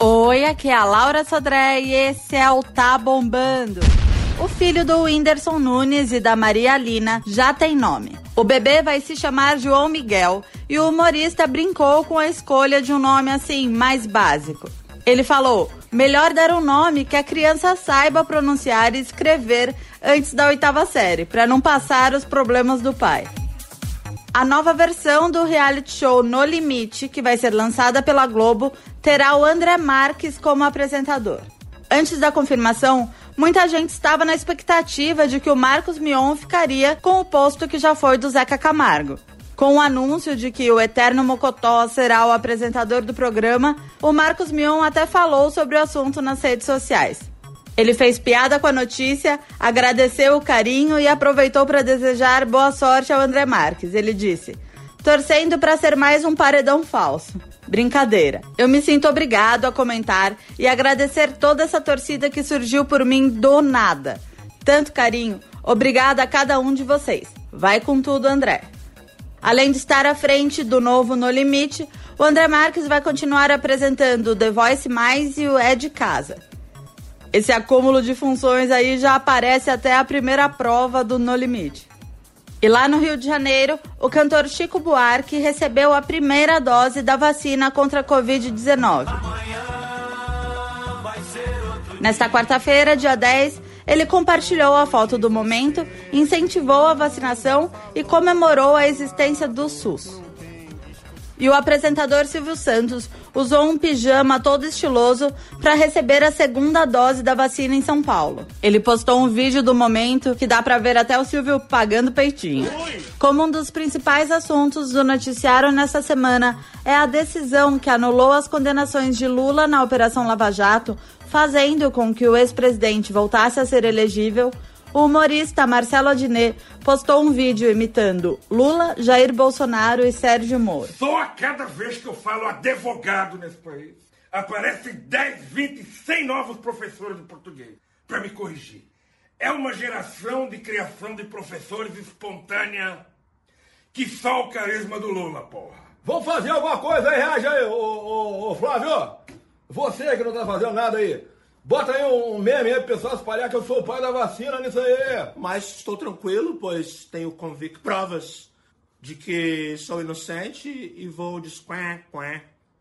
Oi, aqui é a Laura Sodré e esse é o Tá Bombando. O filho do Whindersson Nunes e da Maria Alina já tem nome. O bebê vai se chamar João Miguel e o humorista brincou com a escolha de um nome assim mais básico. Ele falou: melhor dar um nome que a criança saiba pronunciar e escrever antes da oitava série, para não passar os problemas do pai. A nova versão do reality show No Limite, que vai ser lançada pela Globo, terá o André Marques como apresentador. Antes da confirmação, muita gente estava na expectativa de que o Marcos Mion ficaria com o posto que já foi do Zeca Camargo. Com o anúncio de que o Eterno Mocotó será o apresentador do programa, o Marcos Mion até falou sobre o assunto nas redes sociais. Ele fez piada com a notícia, agradeceu o carinho e aproveitou para desejar boa sorte ao André Marques. Ele disse: torcendo para ser mais um paredão falso. Brincadeira. Eu me sinto obrigado a comentar e agradecer toda essa torcida que surgiu por mim do nada. Tanto carinho. Obrigada a cada um de vocês. Vai com tudo, André. Além de estar à frente do novo No Limite, o André Marques vai continuar apresentando o The Voice Mais e o É de Casa. Esse acúmulo de funções aí já aparece até a primeira prova do No Limite. E lá no Rio de Janeiro, o cantor Chico Buarque recebeu a primeira dose da vacina contra a Covid-19. Nesta quarta-feira, dia 10, ele compartilhou a foto do momento, incentivou a vacinação e comemorou a existência do SUS. E o apresentador Silvio Santos usou um pijama todo estiloso para receber a segunda dose da vacina em São Paulo. Ele postou um vídeo do momento que dá para ver até o Silvio pagando peitinho. Como um dos principais assuntos do noticiário nessa semana é a decisão que anulou as condenações de Lula na Operação Lava Jato, fazendo com que o ex-presidente voltasse a ser elegível. O humorista Marcelo Adnet postou um vídeo imitando Lula, Jair Bolsonaro e Sérgio Moro. Só a cada vez que eu falo advogado nesse país, aparecem 10, 20, 100 novos professores de português para me corrigir. É uma geração de criação de professores espontânea que só o carisma do Lula, porra. Vamos fazer alguma coisa aí, reage aí, ô, ô, ô Flávio. Você que não tá fazendo nada aí. Bota aí um meme aí pro pessoal espalhar que eu sou o pai da vacina nisso aí. Mas estou tranquilo, pois tenho convicto provas de que sou inocente e vou desquá, quá,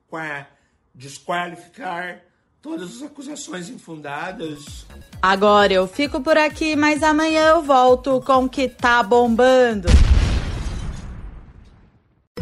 quá, desqualificar todas as acusações infundadas. Agora eu fico por aqui, mas amanhã eu volto com o que tá bombando.